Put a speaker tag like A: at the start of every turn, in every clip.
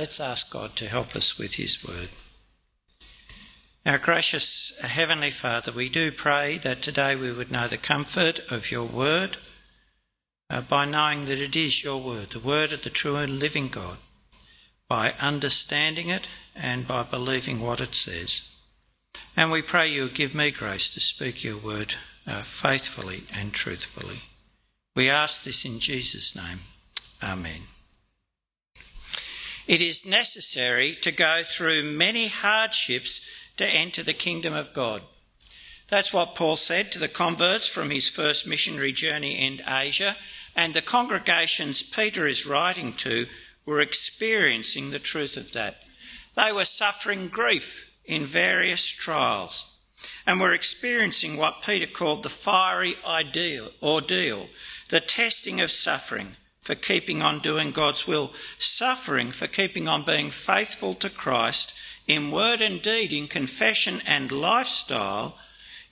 A: let's ask God to help us with His word. Our gracious Heavenly Father, we do pray that today we would know the comfort of your word uh, by knowing that it is your word, the word of the true and living God, by understanding it and by believing what it says. And we pray you give me grace to speak your word uh, faithfully and truthfully. We ask this in Jesus' name. Amen. It is necessary to go through many hardships to enter the kingdom of God. That's what Paul said to the converts from his first missionary journey in Asia, and the congregations Peter is writing to were experiencing the truth of that. They were suffering grief in various trials and were experiencing what Peter called the fiery ideal, ordeal, the testing of suffering for keeping on doing God's will, suffering for keeping on being faithful to Christ in word and deed, in confession and lifestyle,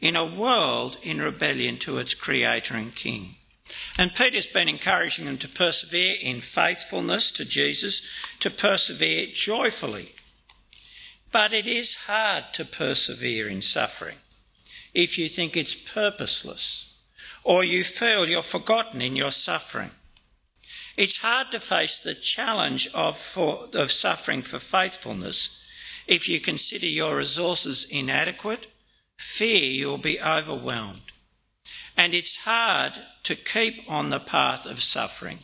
A: in a world in rebellion to its Creator and King. And Peter's been encouraging them to persevere in faithfulness to Jesus, to persevere joyfully. But it is hard to persevere in suffering if you think it's purposeless or you feel you're forgotten in your suffering. It's hard to face the challenge of, for, of suffering for faithfulness if you consider your resources inadequate, fear you'll be overwhelmed. And it's hard to keep on the path of suffering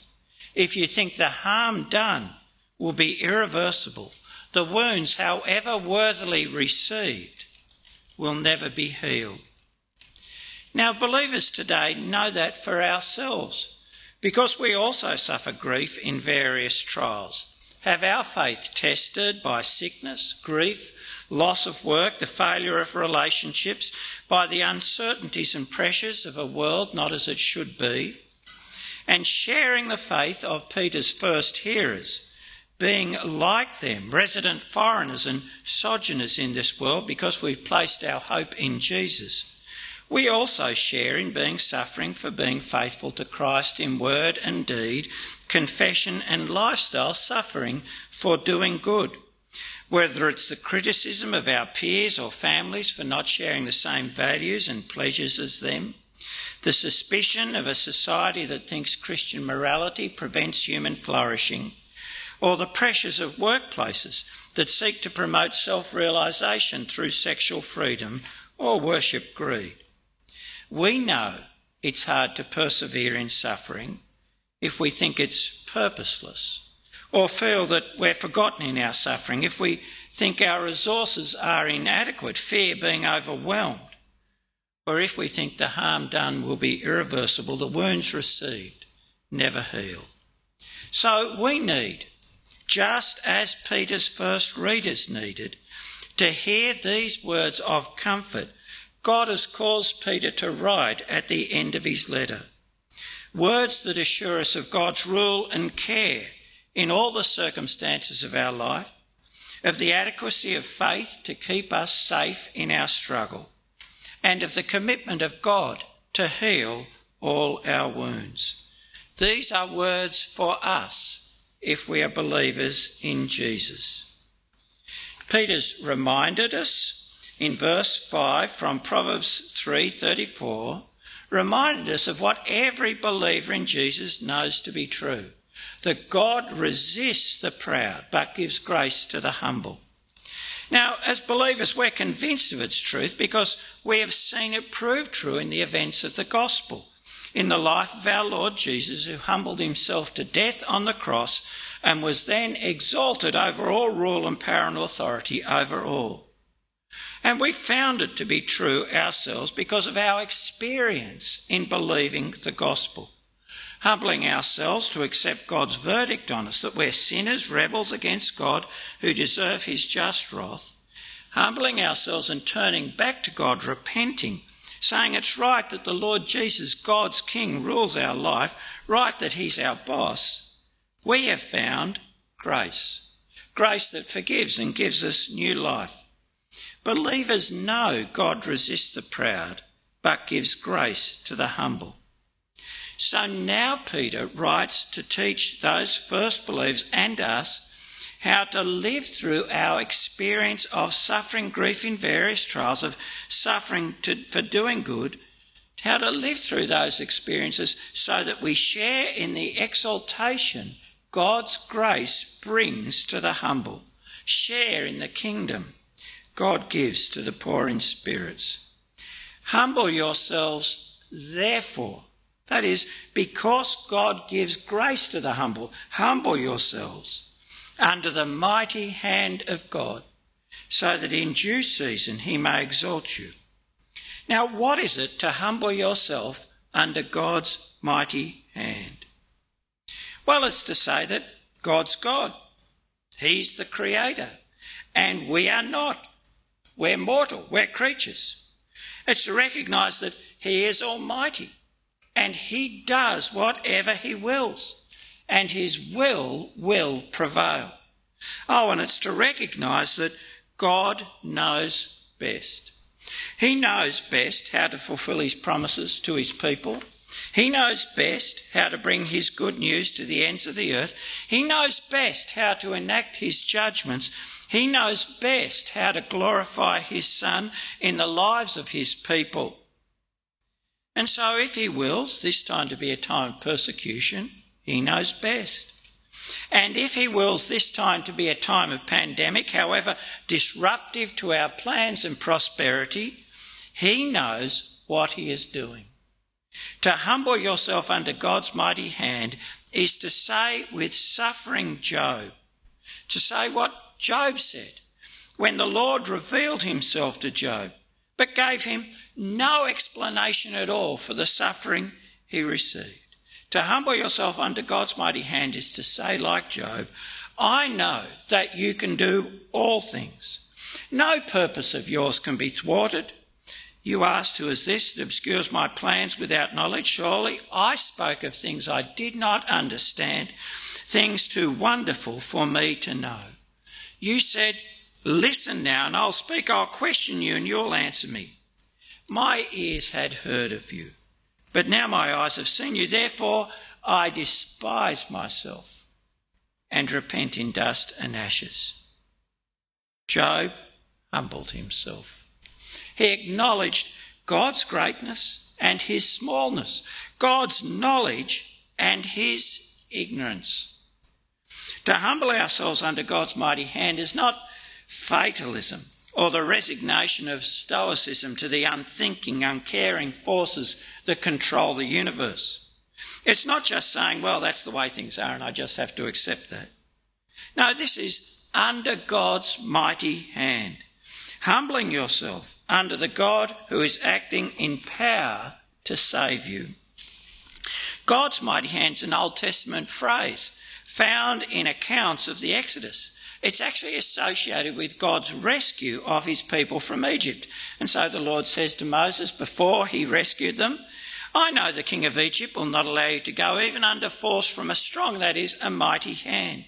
A: if you think the harm done will be irreversible. The wounds, however worthily received, will never be healed. Now, believers today know that for ourselves because we also suffer grief in various trials. Have our faith tested by sickness, grief, loss of work, the failure of relationships, by the uncertainties and pressures of a world not as it should be, and sharing the faith of Peter's first hearers, being like them, resident foreigners and sojourners in this world because we've placed our hope in Jesus we also share in being suffering for being faithful to Christ in word and deed, confession and lifestyle, suffering for doing good. Whether it's the criticism of our peers or families for not sharing the same values and pleasures as them, the suspicion of a society that thinks Christian morality prevents human flourishing, or the pressures of workplaces that seek to promote self realisation through sexual freedom or worship greed. We know it's hard to persevere in suffering if we think it's purposeless or feel that we're forgotten in our suffering, if we think our resources are inadequate, fear being overwhelmed, or if we think the harm done will be irreversible, the wounds received never heal. So we need, just as Peter's first readers needed, to hear these words of comfort God has caused Peter to write at the end of his letter. Words that assure us of God's rule and care in all the circumstances of our life, of the adequacy of faith to keep us safe in our struggle, and of the commitment of God to heal all our wounds. These are words for us if we are believers in Jesus. Peter's reminded us in verse 5 from Proverbs 3:34 reminded us of what every believer in Jesus knows to be true that God resists the proud but gives grace to the humble. Now, as believers, we're convinced of its truth because we have seen it proved true in the events of the gospel, in the life of our Lord Jesus, who humbled himself to death on the cross and was then exalted over all rule and power and authority over all. And we found it to be true ourselves because of our experience in believing the gospel. Humbling ourselves to accept God's verdict on us that we're sinners, rebels against God who deserve his just wrath. Humbling ourselves and turning back to God, repenting, saying it's right that the Lord Jesus, God's King, rules our life, right that he's our boss. We have found grace. Grace that forgives and gives us new life. Believers know God resists the proud, but gives grace to the humble. So now Peter writes to teach those first believers and us how to live through our experience of suffering, grief in various trials, of suffering to, for doing good, how to live through those experiences so that we share in the exaltation God's grace brings to the humble, share in the kingdom God gives to the poor in spirits. Humble yourselves, therefore. That is, because God gives grace to the humble, humble yourselves under the mighty hand of God, so that in due season he may exalt you. Now, what is it to humble yourself under God's mighty hand? Well, it's to say that God's God. He's the creator, and we are not. We're mortal, we're creatures. It's to recognise that He is Almighty, and He does whatever He wills and his will will prevail. Oh, and it's to recognise that God knows best. He knows best how to fulfil his promises to his people. He knows best how to bring his good news to the ends of the earth. He knows best how to enact his judgments. He knows best how to glorify his Son in the lives of his people. And so, if he wills this time to be a time of persecution, he knows best. And if He wills this time to be a time of pandemic, however disruptive to our plans and prosperity, He knows what He is doing. To humble yourself under God's mighty hand is to say with suffering Job, to say what Job said when the Lord revealed Himself to Job, but gave him no explanation at all for the suffering he received. To humble yourself under God's mighty hand is to say, like Job, I know that you can do all things. No purpose of yours can be thwarted. You asked, Who is this that obscures my plans without knowledge? Surely I spoke of things I did not understand, things too wonderful for me to know. You said, Listen now, and I'll speak. I'll question you, and you'll answer me. My ears had heard of you but now my eyes have seen you. Therefore, I despise myself and repent in dust and ashes. Job humbled himself. He acknowledged God's greatness and his smallness, God's knowledge and his ignorance. To humble ourselves under God's mighty hand is not fatalism or the resignation of Stoicism to the unthinking, uncaring forces that control the universe. It's not just saying, well, that's the way things are and I just have to accept that. No, this is under God's mighty hand, humbling yourself under the God who is acting in power to save you. God's mighty hand is an Old Testament phrase found in accounts of the Exodus. It's actually associated with God's rescue of his people from Egypt. And so the Lord says to Moses before he rescued them, I know the king of Egypt will not allow you to go even under force from a strong, that is, a mighty hand.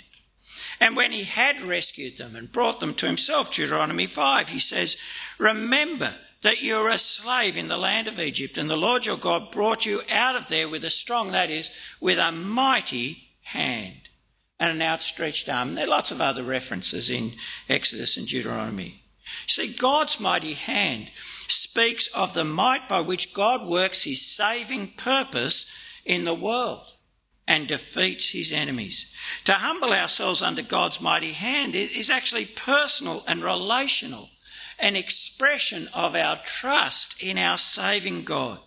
A: And when he had rescued them and brought them to himself, Deuteronomy 5, he says, Remember that you are a slave in the land of Egypt, and the Lord your God brought you out of there with a strong, that is, with a mighty hand and an outstretched arm. There are lots of other references in Exodus and Deuteronomy. See, God's mighty hand speaks of the might by which God works his saving purpose in the world and defeats his enemies. To humble ourselves under God's mighty hand is actually personal and relational, an expression of our trust in our saving God.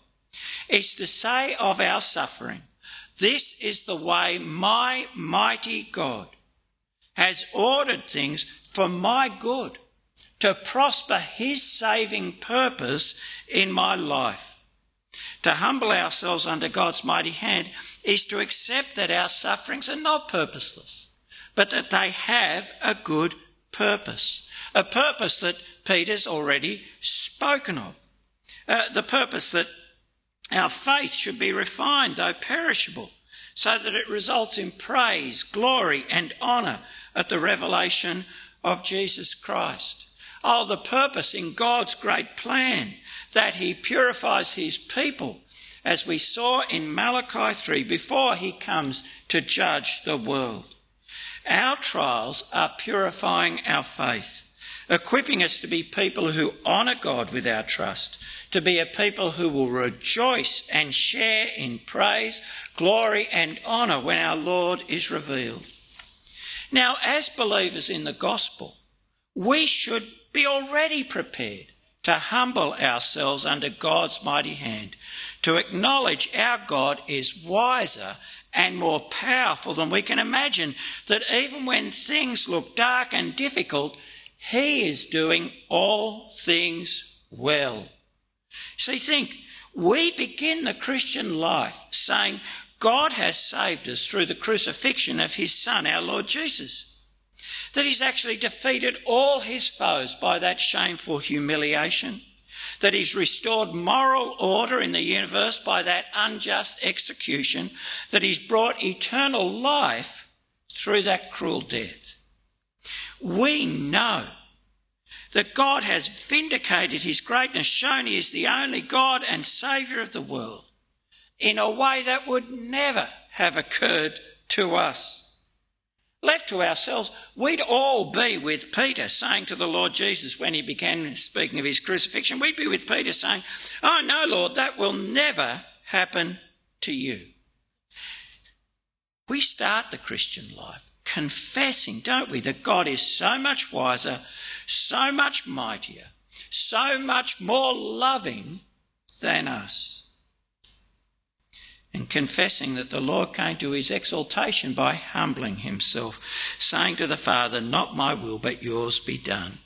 A: It's to say of our suffering, this is the way my mighty God has ordered things for my good, to prosper his saving purpose in my life. To humble ourselves under God's mighty hand is to accept that our sufferings are not purposeless, but that they have a good purpose, a purpose that Peter's already spoken of, uh, the purpose that our faith should be refined, though perishable, so that it results in praise, glory, and honour at the revelation of Jesus Christ. Oh, the purpose in God's great plan that He purifies His people, as we saw in Malachi 3, before He comes to judge the world. Our trials are purifying our faith, equipping us to be people who honour God with our trust, to be a people who will rejoice and share in praise, glory, and honour when our Lord is revealed. Now, as believers in the gospel, we should be already prepared to humble ourselves under God's mighty hand, to acknowledge our God is wiser and more powerful than we can imagine, that even when things look dark and difficult, He is doing all things well. See, think, we begin the Christian life saying, God has saved us through the crucifixion of His Son, our Lord Jesus. That He's actually defeated all His foes by that shameful humiliation that he's restored moral order in the universe by that unjust execution, that he's brought eternal life through that cruel death. We know that God has vindicated his greatness, shown he is the only God and Saviour of the world in a way that would never have occurred to us. Left to ourselves, we'd all be with Peter saying to the Lord Jesus when he began speaking of his crucifixion, we'd be with Peter saying, Oh no, Lord, that will never happen to you. We start the Christian life confessing, don't we, that God is so much wiser, so much mightier, so much more loving than us and confessing that the Lord came to his exaltation by humbling himself, saying to the Father, Not my will, but yours be done.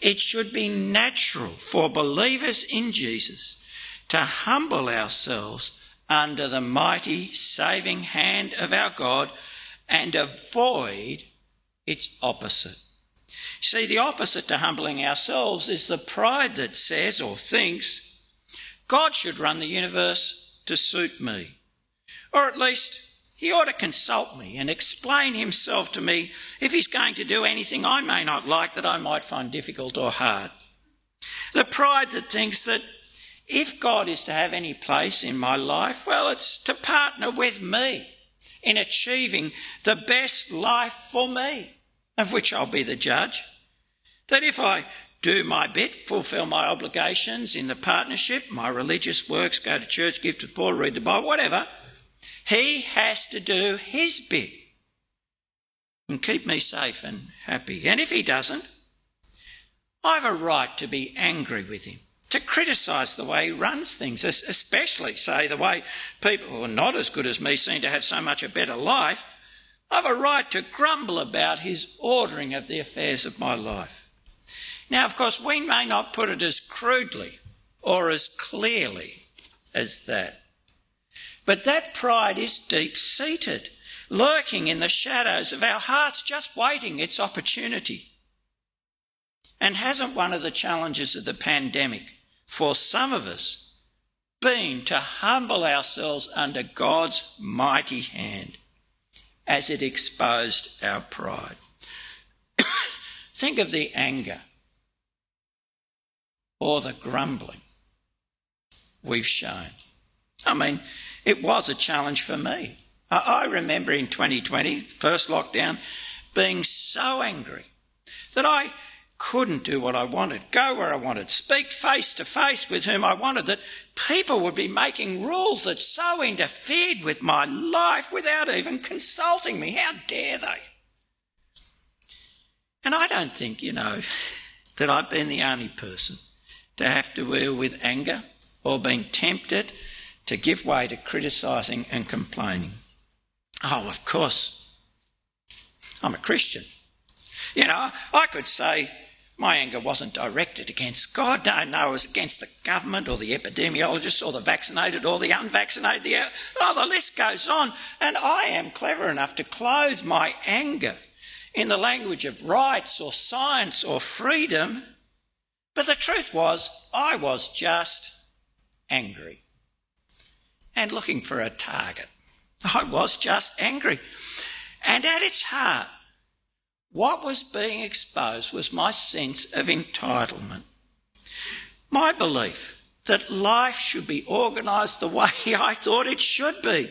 A: It should be natural for believers in Jesus to humble ourselves under the mighty saving hand of our God and avoid its opposite. See, the opposite to humbling ourselves is the pride that says or thinks God should run the universe to suit me. Or at least he ought to consult me and explain himself to me if he's going to do anything I may not like that I might find difficult or hard. The pride that thinks that if God is to have any place in my life, well, it's to partner with me in achieving the best life for me, of which I'll be the judge. That if I do my bit, fulfill my obligations in the partnership, my religious works, go to church, give to the poor, read the Bible, whatever. He has to do his bit and keep me safe and happy. And if he doesn't, I have a right to be angry with him, to criticise the way he runs things, especially, say, the way people who are not as good as me seem to have so much a better life. I have a right to grumble about his ordering of the affairs of my life. Now, of course, we may not put it as crudely or as clearly as that. But that pride is deep seated, lurking in the shadows of our hearts, just waiting its opportunity. And hasn't one of the challenges of the pandemic for some of us been to humble ourselves under God's mighty hand as it exposed our pride? Think of the anger or the grumbling we've shown. I mean, it was a challenge for me. I remember in 2020, first lockdown, being so angry that I couldn't do what I wanted, go where I wanted, speak face to face with whom I wanted, that people would be making rules that so interfered with my life without even consulting me. How dare they? And I don't think, you know, that I've been the only person to have to deal with anger or being tempted to give way to criticising and complaining. Oh, of course, I'm a Christian. You know, I could say my anger wasn't directed against God. No, no, it was against the government or the epidemiologists or the vaccinated or the unvaccinated. The, oh, the list goes on. And I am clever enough to clothe my anger in the language of rights or science or freedom but the truth was, I was just angry and looking for a target. I was just angry. And at its heart, what was being exposed was my sense of entitlement. My belief that life should be organised the way I thought it should be.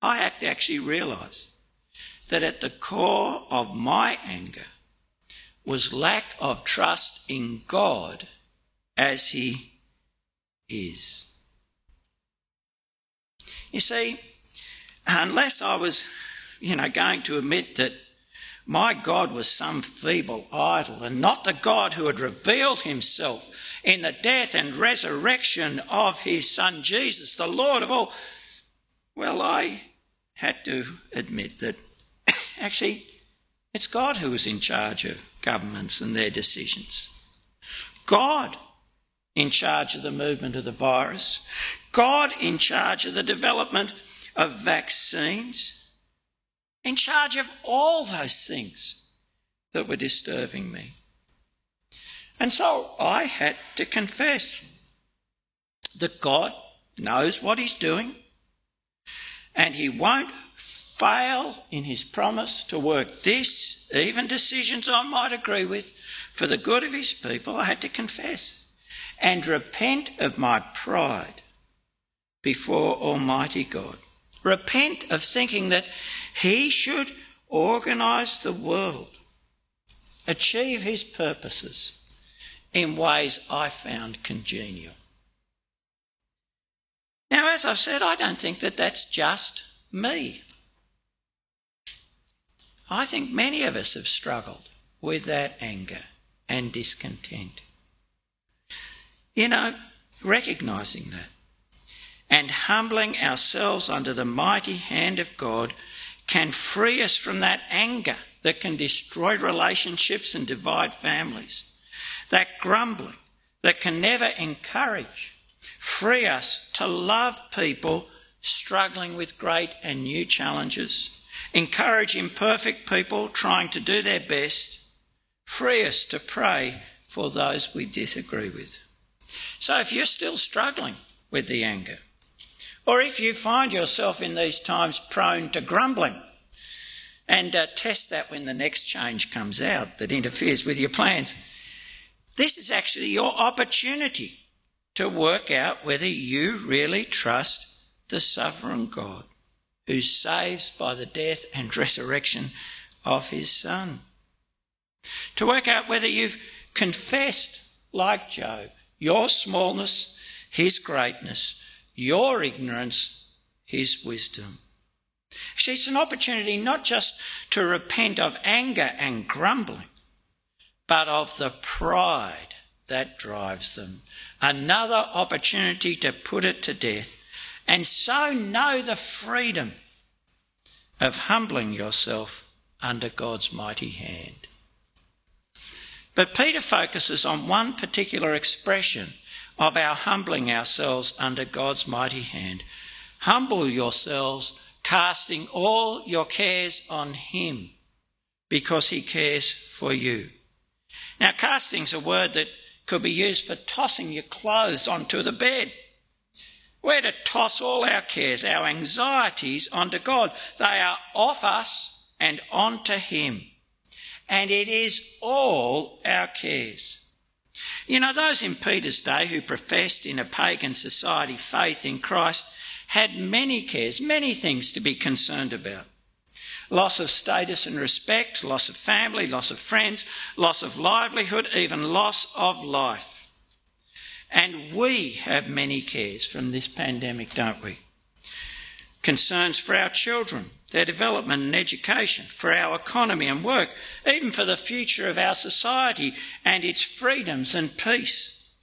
A: I had to actually realise that at the core of my anger was lack of trust in God as He is. You see, unless I was, you know, going to admit that my God was some feeble idol and not the God who had revealed himself in the death and resurrection of his son Jesus, the Lord of all, well, I had to admit that actually it's God who is in charge of governments and their decisions. God in charge of the movement of the virus. God in charge of the development of vaccines. In charge of all those things that were disturbing me. And so I had to confess that God knows what He's doing and He won't fail in His promise to work this, even decisions I might agree with, for the good of His people. I had to confess and repent of my pride before Almighty God. Repent of thinking that He should organise the world, achieve His purposes in ways I found congenial. Now, as I've said, I don't think that that's just me. I think many of us have struggled with that anger and discontent. You know, recognising that and humbling ourselves under the mighty hand of God can free us from that anger that can destroy relationships and divide families that grumbling that can never encourage, free us to love people struggling with great and new challenges, encourage imperfect people trying to do their best, free us to pray for those we disagree with. So if you're still struggling with the anger, or if you find yourself in these times prone to grumbling, and uh, test that when the next change comes out that interferes with your plans. This is actually your opportunity to work out whether you really trust the sovereign God who saves by the death and resurrection of his Son. To work out whether you've confessed, like Job, your smallness, his greatness, your ignorance, his wisdom. See, it's an opportunity not just to repent of anger and grumbling, but of the pride that drives them. Another opportunity to put it to death and so know the freedom of humbling yourself under God's mighty hand. But Peter focuses on one particular expression of our humbling ourselves under God's mighty hand. Humble yourselves, casting all your cares on Him, because He cares for you. Now, casting's a word that could be used for tossing your clothes onto the bed. We're to toss all our cares, our anxieties onto God. They are off us and onto Him. And it is all our cares. You know, those in Peter's day who professed in a pagan society faith in Christ had many cares, many things to be concerned about loss of status and respect, loss of family, loss of friends, loss of livelihood, even loss of life. And we have many cares from this pandemic, don't we? Concerns for our children, their development and education, for our economy and work, even for the future of our society and its freedoms and peace.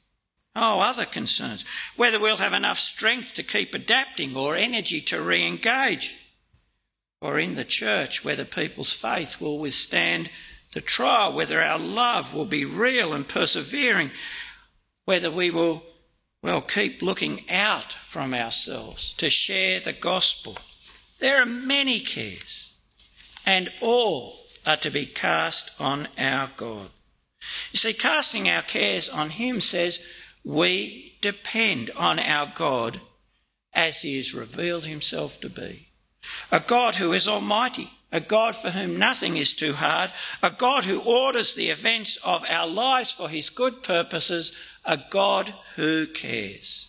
A: Oh, other concerns. Whether we'll have enough strength to keep adapting or energy to re engage or in the church, whether people's faith will withstand the trial, whether our love will be real and persevering, whether we will, well, keep looking out from ourselves to share the gospel. There are many cares, and all are to be cast on our God. You see, casting our cares on Him says we depend on our God as He has revealed Himself to be. A God who is almighty, a God for whom nothing is too hard, a God who orders the events of our lives for his good purposes, a God who cares.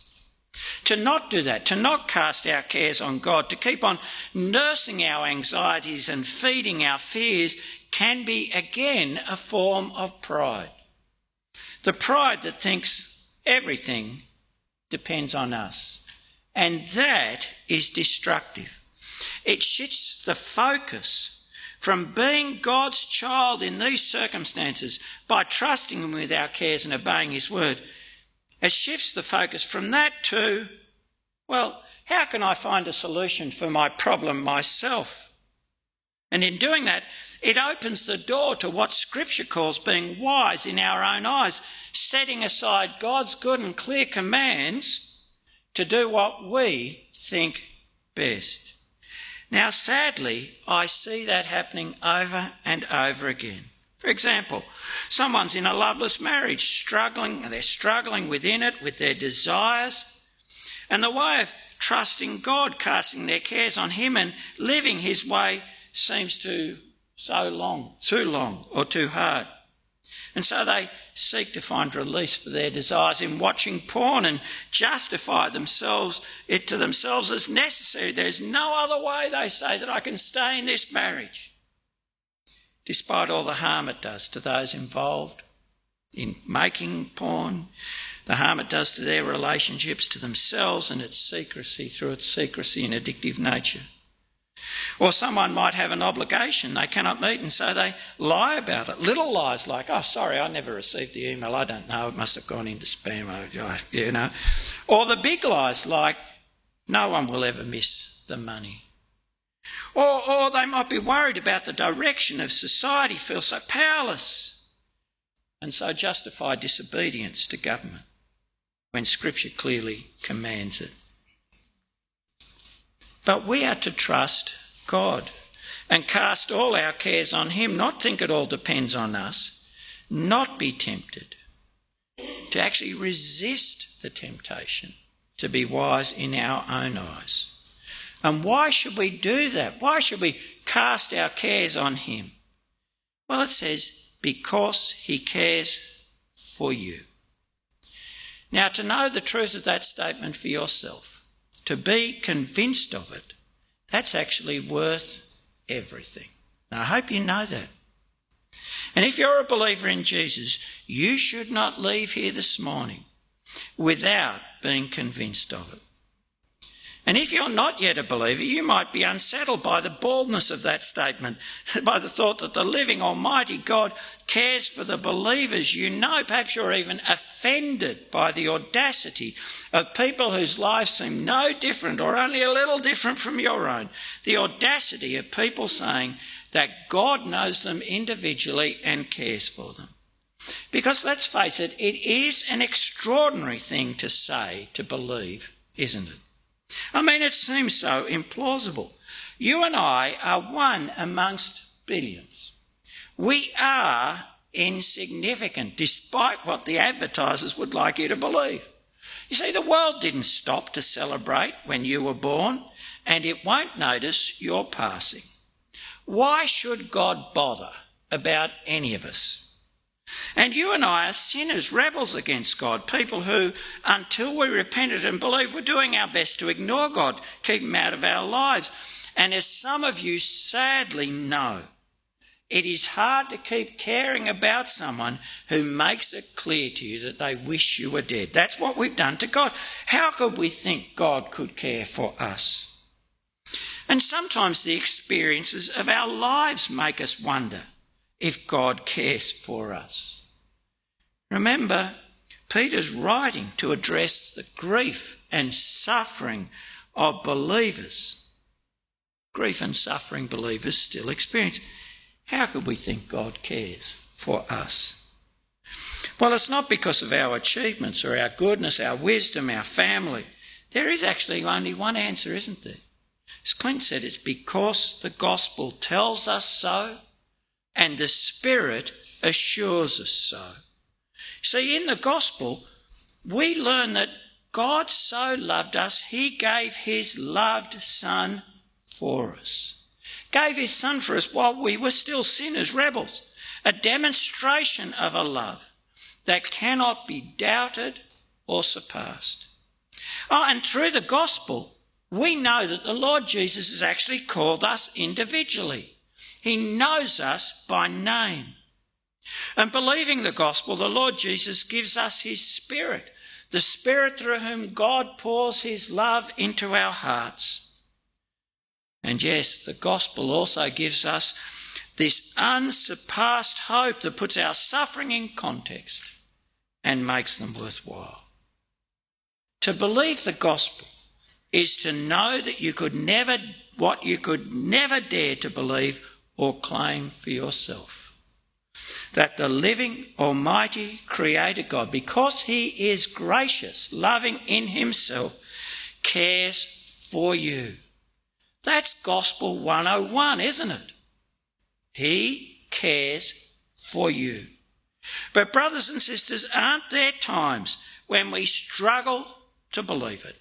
A: To not do that, to not cast our cares on God, to keep on nursing our anxieties and feeding our fears can be again a form of pride. The pride that thinks everything depends on us. And that is destructive. It shifts the focus from being God's child in these circumstances by trusting Him with our cares and obeying His word. It shifts the focus from that to, well, how can I find a solution for my problem myself? And in doing that, it opens the door to what Scripture calls being wise in our own eyes, setting aside God's good and clear commands to do what we think best. Now, sadly, I see that happening over and over again. For example, someone's in a loveless marriage, struggling, and they're struggling within it with their desires, and the way of trusting God, casting their cares on Him, and living His way seems to so long, too long, or too hard. And so they seek to find release for their desires in watching porn and justify themselves it to themselves as necessary. There's no other way, they say, that I can stay in this marriage. Despite all the harm it does to those involved in making porn, the harm it does to their relationships, to themselves, and its secrecy through its secrecy and addictive nature. Or someone might have an obligation they cannot meet, and so they lie about it. Little lies like, oh, sorry, I never received the email. I don't know. It must have gone into spam, you know. Or the big lies like, no one will ever miss the money. Or, or they might be worried about the direction of society, feel so powerless, and so justify disobedience to government when Scripture clearly commands it. But we are to trust God and cast all our cares on Him, not think it all depends on us, not be tempted, to actually resist the temptation to be wise in our own eyes. And why should we do that? Why should we cast our cares on Him? Well, it says, because He cares for you. Now, to know the truth of that statement for yourself, to be convinced of it, that's actually worth everything. Now, I hope you know that. And if you're a believer in Jesus, you should not leave here this morning without being convinced of it. And if you're not yet a believer, you might be unsettled by the baldness of that statement, by the thought that the living Almighty God cares for the believers you know. Perhaps you're even offended by the audacity of people whose lives seem no different or only a little different from your own. The audacity of people saying that God knows them individually and cares for them. Because let's face it, it is an extraordinary thing to say, to believe, isn't it? I mean, it seems so implausible. You and I are one amongst billions. We are insignificant, despite what the advertisers would like you to believe. You see, the world didn't stop to celebrate when you were born, and it won't notice your passing. Why should God bother about any of us? And you and I are sinners, rebels against God, people who, until we repented and believed, were doing our best to ignore God, keep Him out of our lives. And as some of you sadly know, it is hard to keep caring about someone who makes it clear to you that they wish you were dead. That's what we've done to God. How could we think God could care for us? And sometimes the experiences of our lives make us wonder if God cares for us. Remember, Peter's writing to address the grief and suffering of believers. Grief and suffering believers still experience. How could we think God cares for us? Well, it's not because of our achievements or our goodness, our wisdom, our family. There is actually only one answer, isn't there? As Clint said, it's because the gospel tells us so and the Spirit assures us so. See, in the gospel, we learn that God so loved us, He gave His loved Son for us. Gave His Son for us while we were still sinners, rebels. A demonstration of a love that cannot be doubted or surpassed. Oh, and through the gospel, we know that the Lord Jesus has actually called us individually. He knows us by name. And believing the gospel, the Lord Jesus gives us his Spirit, the Spirit through whom God pours his love into our hearts. And yes, the gospel also gives us this unsurpassed hope that puts our suffering in context and makes them worthwhile. To believe the gospel is to know that you could never, what you could never dare to believe or claim for yourself. That the living, almighty creator God, because he is gracious, loving in himself, cares for you. That's gospel 101, isn't it? He cares for you. But, brothers and sisters, aren't there times when we struggle to believe it?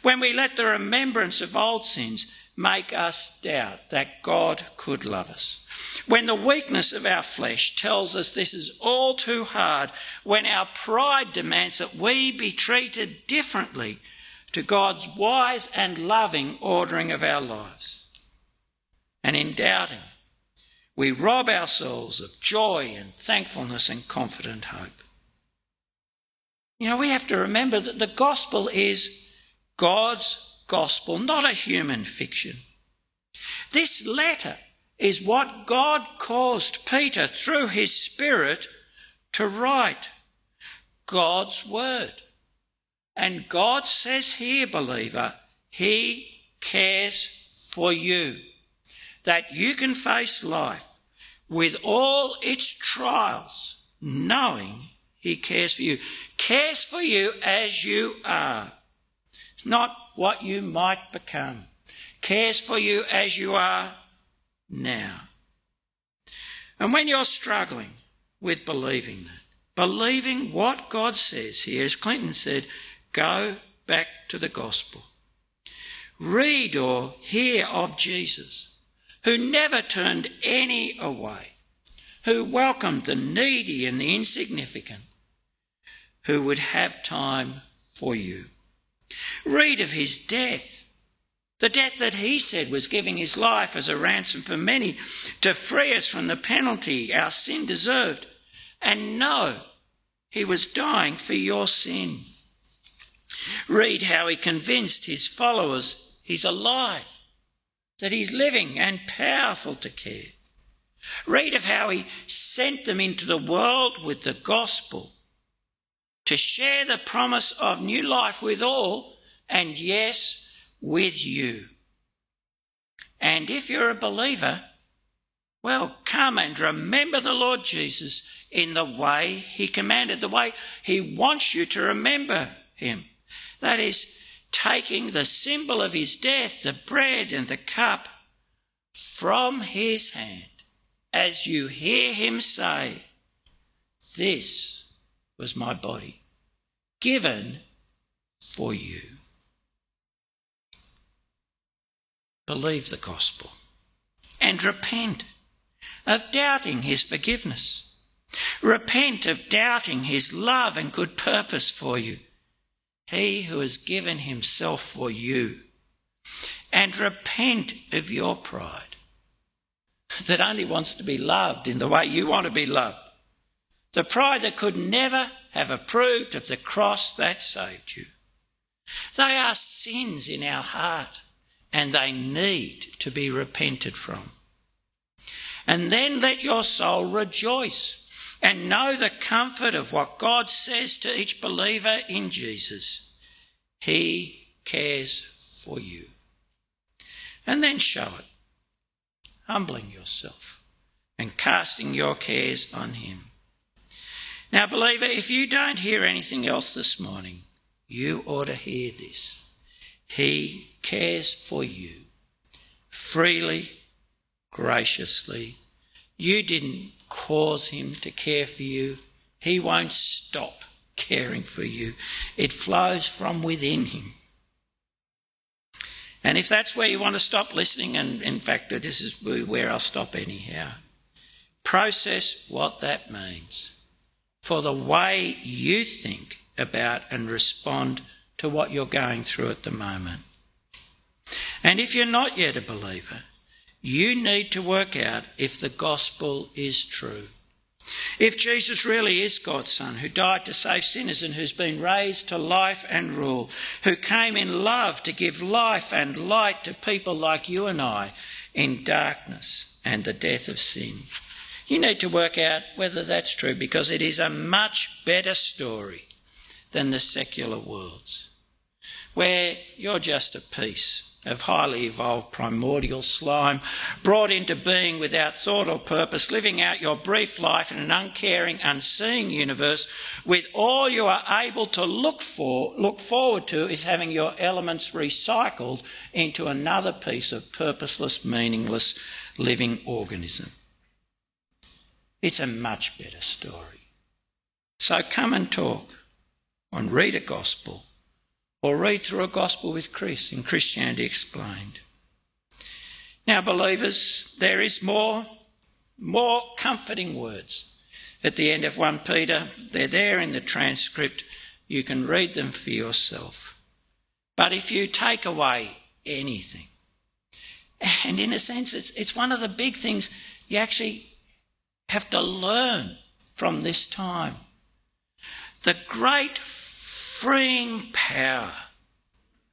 A: When we let the remembrance of old sins make us doubt that God could love us. When the weakness of our flesh tells us this is all too hard, when our pride demands that we be treated differently to God's wise and loving ordering of our lives. And in doubting, we rob ourselves of joy and thankfulness and confident hope. You know, we have to remember that the gospel is God's gospel, not a human fiction. This letter is what God caused Peter through his Spirit to write God's word. And God says here, believer, He cares for you. That you can face life with all its trials, knowing He cares for you. Cares for you as you are, It's not what you might become. Cares for you as you are now. And when you're struggling with believing that, believing what God says here, as Clinton said, go back to the gospel. Read or hear of Jesus who never turned any away, who welcomed the needy and the insignificant, who would have time for you. Read of his death, the death that he said was giving his life as a ransom for many to free us from the penalty our sin deserved, and know he was dying for your sin. Read how he convinced his followers he's alive that he's living and powerful to care. Read of how he sent them into the world with the gospel to share the promise of new life with all, and yes, with you. And if you're a believer, well, come and remember the Lord Jesus in the way he commanded, the way he wants you to remember him. That is, taking the symbol of his death, the bread and the cup, from his hand, as you hear him say, This was my body, given for you. Believe the gospel and repent of doubting his forgiveness. Repent of doubting his love and good purpose for you. He who has given himself for you. And repent of your pride that only wants to be loved in the way you want to be loved. The pride that could never have approved of the cross that saved you. They are sins in our heart and they need to be repented from. And then let your soul rejoice and know the comfort of what God says to each believer in Jesus. He cares for you. And then show it, humbling yourself and casting your cares on Him. Now, believer, if you don't hear anything else this morning, you ought to hear this. He cares for you freely, graciously. You didn't cause him to care for you. He won't stop caring for you. It flows from within him. And if that's where you want to stop listening, and in fact, this is where I'll stop anyhow, process what that means for the way you think about and respond to what you're going through at the moment. And if you're not yet a believer, you need to work out if the gospel is true. If Jesus really is God's Son, who died to save sinners and who's been raised to life and rule, who came in love to give life and light to people like you and I in darkness and the death of sin, you need to work out whether that's true because it is a much better story than the secular world's, where you're just a piece of highly evolved primordial slime, brought into being without thought or purpose, living out your brief life in an uncaring, unseeing universe, with all you are able to look for, look forward to is having your elements recycled into another piece of purposeless, meaningless living organism. It's a much better story. So come and talk and read a gospel or read through a gospel with Chris in Christianity Explained. Now, believers, there is more, more comforting words at the end of 1 Peter. They're there in the transcript. You can read them for yourself. But if you take away anything, and in a sense, it's, it's one of the big things you actually have to learn from this time. The great freeing power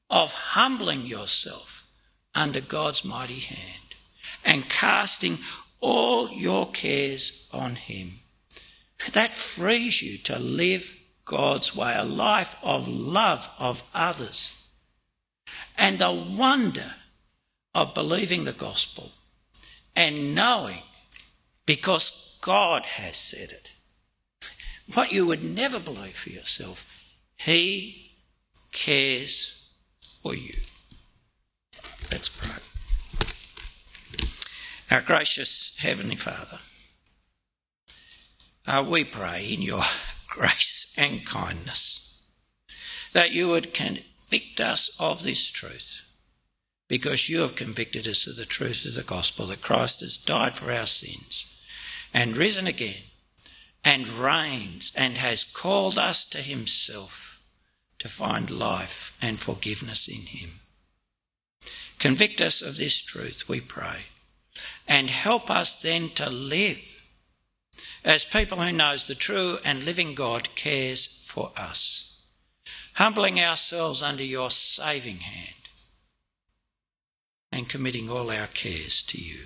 A: of humbling yourself under God's mighty hand and casting all your cares on Him. That frees you to live God's way, a life of love of others. And the wonder of believing the gospel and knowing because God has said it. What you would never believe for yourself he cares for you. Let's pray. Our gracious Heavenly Father, uh, we pray in your grace and kindness that you would convict us of this truth because you have convicted us of the truth of the gospel that Christ has died for our sins and risen again and reigns and has called us to himself to find life and forgiveness in Him. Convict us of this truth, we pray, and help us then to live as people who knows the true and living God cares for us, humbling ourselves under your saving hand and committing all our cares to you.